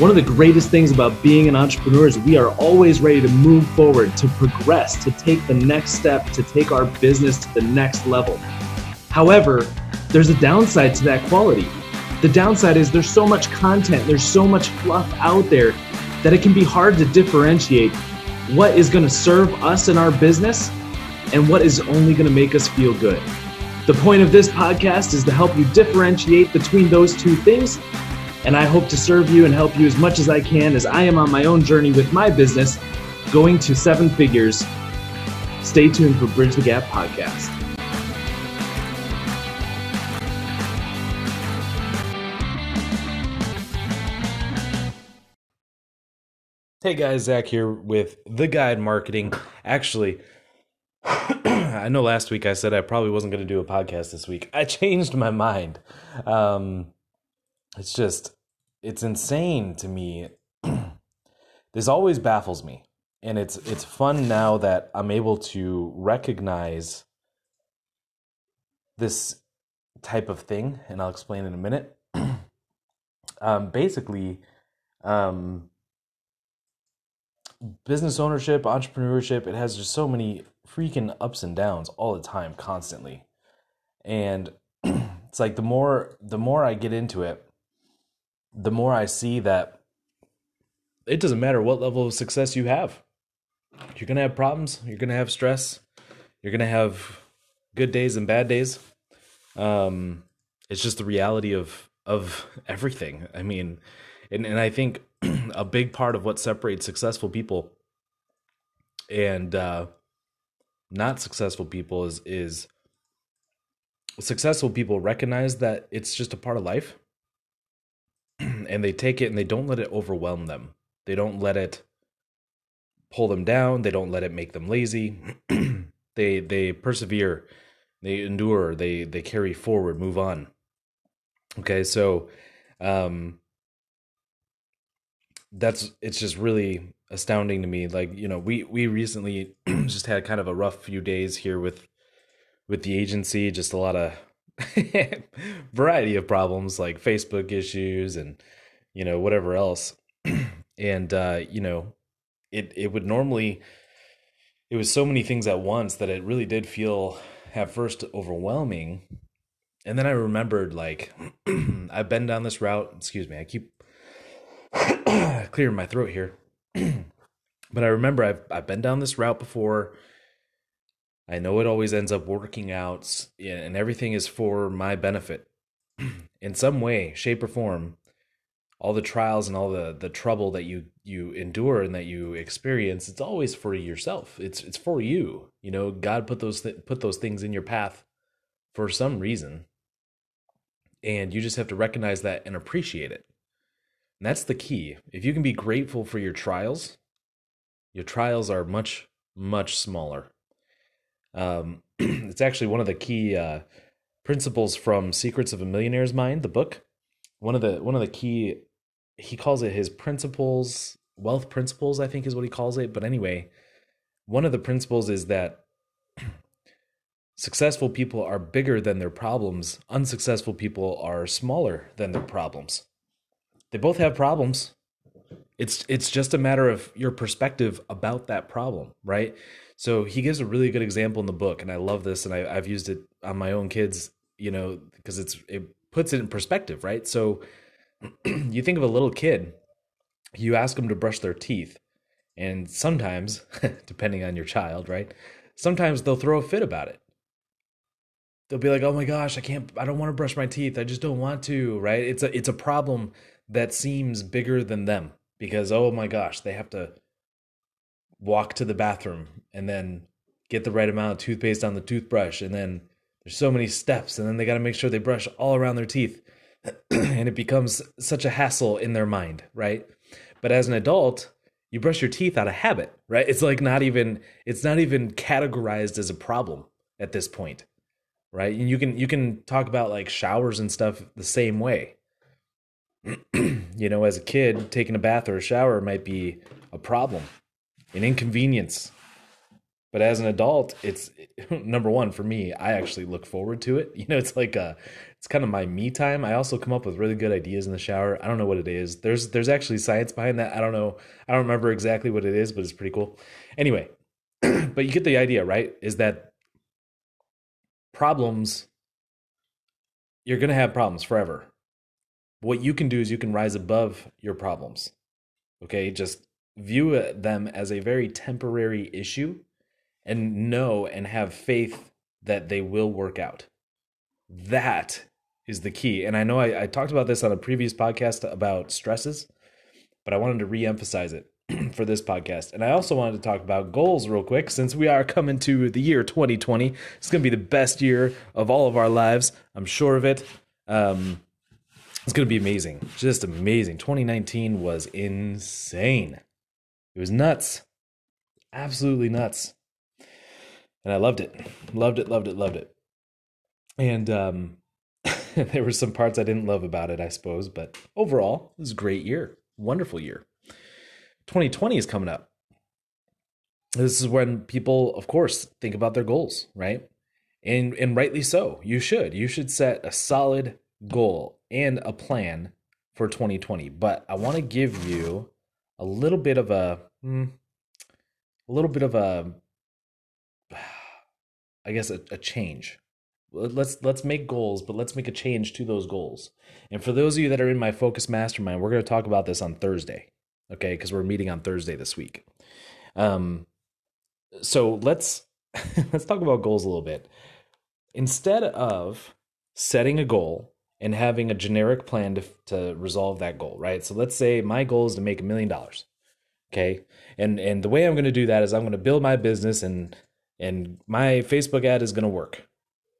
One of the greatest things about being an entrepreneur is we are always ready to move forward, to progress, to take the next step, to take our business to the next level. However, there's a downside to that quality. The downside is there's so much content, there's so much fluff out there that it can be hard to differentiate what is going to serve us in our business and what is only going to make us feel good. The point of this podcast is to help you differentiate between those two things. And I hope to serve you and help you as much as I can as I am on my own journey with my business, going to seven figures. Stay tuned for Bridge the Gap podcast. Hey guys, Zach here with The Guide Marketing. Actually, I know last week I said I probably wasn't going to do a podcast this week. I changed my mind. Um, it's just, it's insane to me. this always baffles me, and it's it's fun now that I'm able to recognize this type of thing, and I'll explain in a minute. um, basically, um, business ownership, entrepreneurship, it has just so many freaking ups and downs all the time, constantly. And it's like the more the more I get into it, the more I see that it doesn't matter what level of success you have. You're gonna have problems, you're gonna have stress, you're gonna have good days and bad days. Um it's just the reality of of everything. I mean, and, and I think a big part of what separates successful people and uh, not successful people is is successful people recognize that it's just a part of life and they take it and they don't let it overwhelm them. They don't let it pull them down. They don't let it make them lazy. They they persevere. They endure. They they carry forward move on. Okay so um that's it's just really astounding to me. Like you know we we recently just had kind of a rough few days here with with the agency just a lot of variety of problems like facebook issues and you know whatever else and uh you know it it would normally it was so many things at once that it really did feel at first overwhelming and then i remembered like i've been down this route excuse me i keep clearing my throat here. but I remember I've I've been down this route before. I know it always ends up working out and everything is for my benefit. In some way, shape or form, all the trials and all the the trouble that you you endure and that you experience, it's always for yourself. It's it's for you. You know, God put those th- put those things in your path for some reason. And you just have to recognize that and appreciate it. And that's the key. If you can be grateful for your trials, your trials are much, much smaller. Um, it's actually one of the key uh, principles from Secrets of a Millionaire's Mind, the book. One of the one of the key he calls it his principles, wealth principles, I think is what he calls it. But anyway, one of the principles is that successful people are bigger than their problems, unsuccessful people are smaller than their problems. They both have problems. It's it's just a matter of your perspective about that problem, right? So he gives a really good example in the book, and I love this, and I, I've used it on my own kids, you know, because it's it puts it in perspective, right? So you think of a little kid, you ask them to brush their teeth, and sometimes, depending on your child, right? Sometimes they'll throw a fit about it. They'll be like, "Oh my gosh, I can't I don't want to brush my teeth. I just don't want to," right? It's a it's a problem that seems bigger than them because oh my gosh, they have to walk to the bathroom and then get the right amount of toothpaste on the toothbrush and then there's so many steps and then they got to make sure they brush all around their teeth and it becomes such a hassle in their mind, right? But as an adult, you brush your teeth out of habit, right? It's like not even it's not even categorized as a problem at this point. Right? And you can you can talk about like showers and stuff the same way. you know, as a kid, taking a bath or a shower might be a problem, an inconvenience. But as an adult, it's number one for me. I actually look forward to it. You know, it's like a, it's kind of my me time. I also come up with really good ideas in the shower. I don't know what it is. There's there's actually science behind that. I don't know. I don't remember exactly what it is, but it's pretty cool. Anyway, but you get the idea, right? Is that problems you're to have problems forever. What you can do is you can rise above your problems. Okay? Just view them as a very temporary issue and know and have faith that they will work out. That is the key. And I know I, I talked about this on a previous podcast about stresses, but I wanted to re-emphasize it for this podcast. And I also wanted to talk about goals real quick since we are coming to the year 2020. It's going to be the best year of all of our lives. I'm sure of it. Um, it's going to be amazing. Just amazing. 2019 was insane. It was nuts. Absolutely nuts. And I loved it. Loved it, loved it, loved it. And um, there were some parts I didn't love about it, I suppose, but overall, it was a great year. Wonderful year. 2020 is coming up. This is when people, of course, think about their goals, right? And and rightly so. You should. You should set a solid goal and a plan for 2020. But I want to give you a little bit of a hmm, a little bit of a I guess a, a change. Let's let's make goals, but let's make a change to those goals. And for those of you that are in my focus mastermind, we're going to talk about this on Thursday okay because we're meeting on thursday this week um so let's let's talk about goals a little bit instead of setting a goal and having a generic plan to, to resolve that goal right so let's say my goal is to make a million dollars okay and and the way i'm going to do that is i'm going to build my business and and my facebook ad is going to work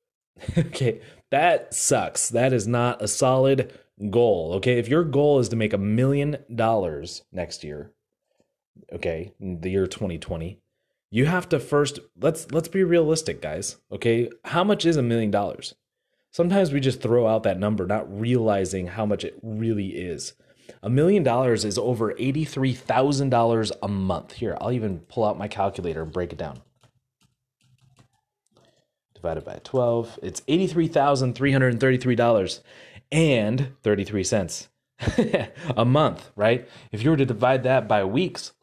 okay that sucks that is not a solid goal. Okay. If your goal is to make a million dollars next year, okay, the year 2020, you have to first let's let's be realistic, guys. Okay. How much is a million dollars? Sometimes we just throw out that number, not realizing how much it really is. A million dollars is over $83,000 a month. Here, I'll even pull out my calculator and break it down. Divided by 12, it's $83,333 and 33 cents a month, right? If you were to divide that by weeks,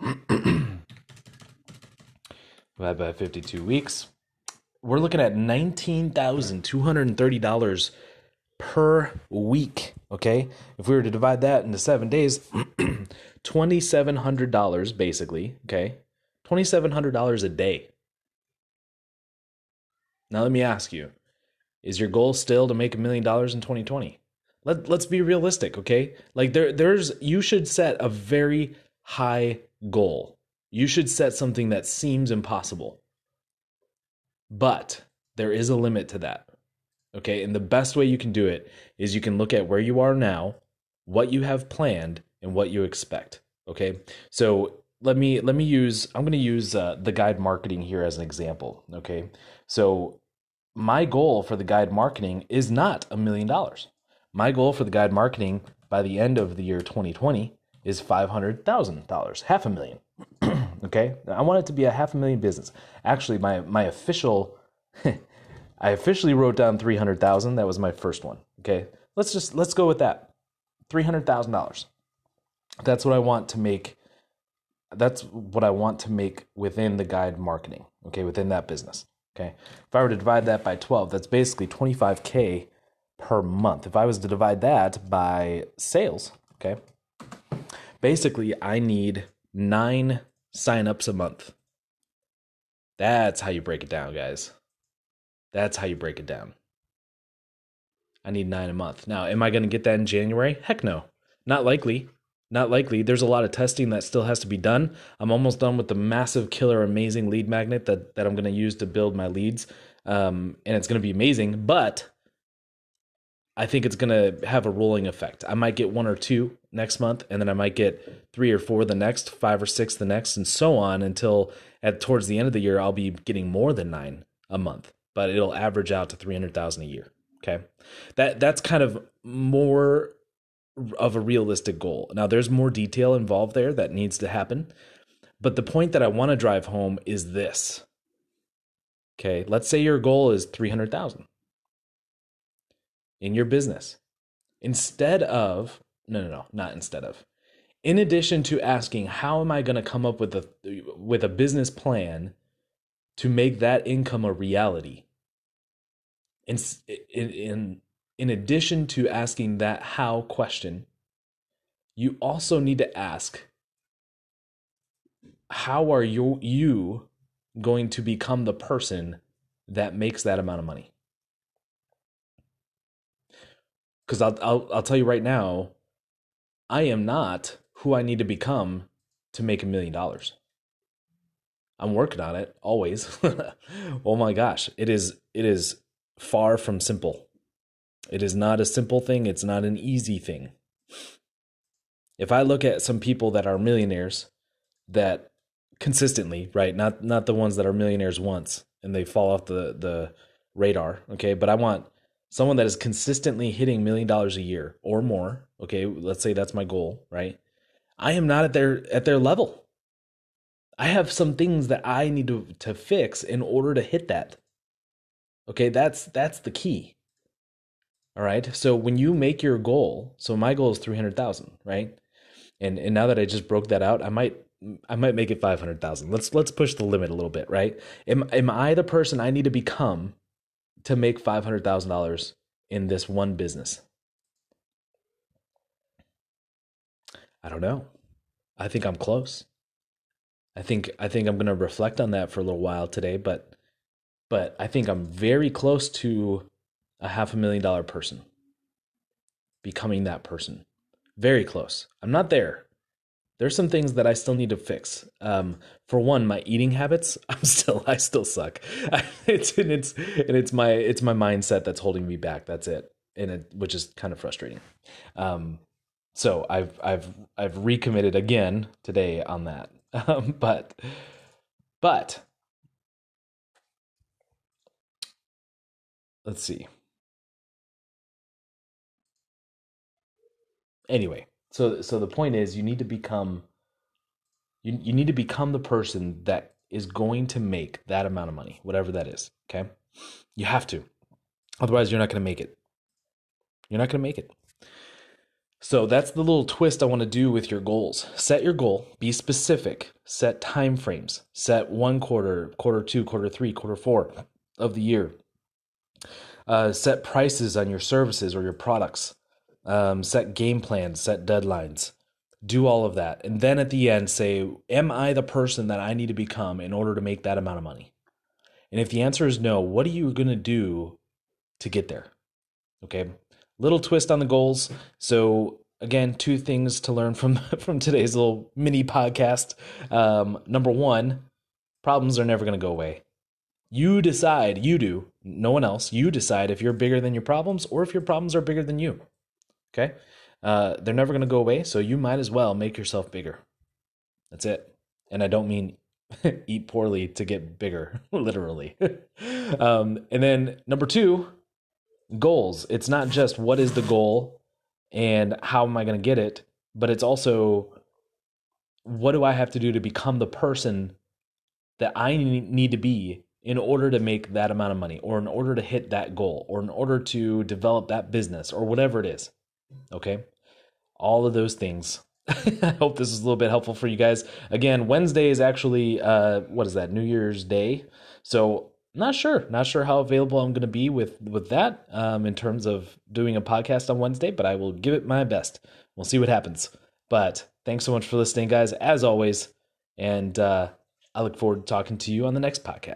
divide by 52 weeks, we're looking at $19,230 per week, okay? If we were to divide that into 7 days, $2700 basically, okay? $2700 a day. Now let me ask you, is your goal still to make a million dollars in 2020? Let let's be realistic, okay? Like there there's you should set a very high goal. You should set something that seems impossible. But there is a limit to that. Okay? And the best way you can do it is you can look at where you are now, what you have planned, and what you expect. Okay? So let me let me use I'm going to use uh, the guide marketing here as an example, okay? So my goal for the guide marketing is not a million dollars. My goal for the guide marketing by the end of the year 2020 is $500,000, half a million. okay? I want it to be a half a million business. Actually, my my official I officially wrote down 300,000. That was my first one. Okay? Let's just let's go with that. $300,000. That's what I want to make that's what I want to make within the guide marketing, okay, within that business. Okay. If I were to divide that by 12, that's basically 25k per month. If I was to divide that by sales, okay, basically I need nine signups a month. That's how you break it down, guys. That's how you break it down. I need nine a month. Now, am I going to get that in January? Heck no. Not likely. Not likely. There's a lot of testing that still has to be done. I'm almost done with the massive, killer, amazing lead magnet that, that I'm going to use to build my leads. Um, and it's going to be amazing. But I think it's going to have a rolling effect. I might get one or two next month, and then I might get three or four the next, five or six the next, and so on until at towards the end of the year I'll be getting more than nine a month. But it'll average out to three hundred thousand a year. Okay, that that's kind of more of a realistic goal. Now there's more detail involved there that needs to happen, but the point that I want to drive home is this: Okay, let's say your goal is 300,000 in your business. Instead of no no no, not instead of. In addition to asking how am I going to come up with a with a business plan to make that income a reality? In in in, in addition to asking that how question, you also need to ask how are you you going to become the person that makes that amount of money? Because I'll, I'll I'll tell you right now, I am not who I need to become to make a million dollars. I'm working on it always. oh my gosh, it is it is far from simple. It is not a simple thing, it's not an easy thing. If I look at some people that are millionaires that consistently, right? Not not the ones that are millionaires once and they fall off the the radar, okay? But I want someone that is consistently hitting million dollars a year or more, okay? Let's say that's my goal, right? I am not at their at their level. I have some things that I need to to fix in order to hit that. Okay, that's that's the key. All right. So when you make your goal, so my goal is 300,000, right? And and now that I just broke that out, I might I might make it 500,000. Let's let's push the limit a little bit, right? Am am I the person I need to become to make $500,000 in this one business? I don't know. I think I'm close. I think I think I'm going to reflect on that for a little while today, but but I think I'm very close to a half a million dollar person. Becoming that person. Very close. I'm not there, there's some things that I still need to fix. Um, for one, my eating habits, I'm still I still suck. it's and it's and it's my it's my mindset that's holding me back. That's it, and it which is kind of frustrating. Um, so I've I've I've recommitted again today on that. Um, but but let's see. Anyway, so so the point is you need to become you you need to become the person that is going to make that amount of money, whatever that is, okay? You have to. Otherwise you're not going to make it. You're not going to make it. So that's the little twist I want to do with your goals. Set your goal, be specific, set time frames, set one quarter, quarter two, quarter three, quarter four of the year. Uh, set prices on your services or your products um, set game plans, set deadlines, do all of that. And then at the end, say, Am I the person that I need to become in order to make that amount of money? And if the answer is no, what are you going to do to get there? Okay. Little twist on the goals. So, again, two things to learn from, from today's little mini podcast. Um, number one, problems are never going to go away. You decide, you do, no one else, you decide if you're bigger than your problems or if your problems are bigger than you. Okay. Uh, they're never going to go away. So you might as well make yourself bigger. That's it. And I don't mean eat poorly to get bigger, literally. um, and then number two, goals. It's not just what is the goal and how am I going to get it, but it's also what do I have to do to become the person that I need to be in order to make that amount of money or in order to hit that goal or in order to develop that business or whatever it is. Okay. All of those things. I hope this is a little bit helpful for you guys. Again, Wednesday is actually uh what is that? New Year's Day. So not sure, not sure how available I'm going to be with with that um, in terms of doing a podcast on Wednesday, but I will give it my best. We'll see what happens. But thanks so much for listening, guys, as always, and uh, I look forward to talking to you on the next podcast.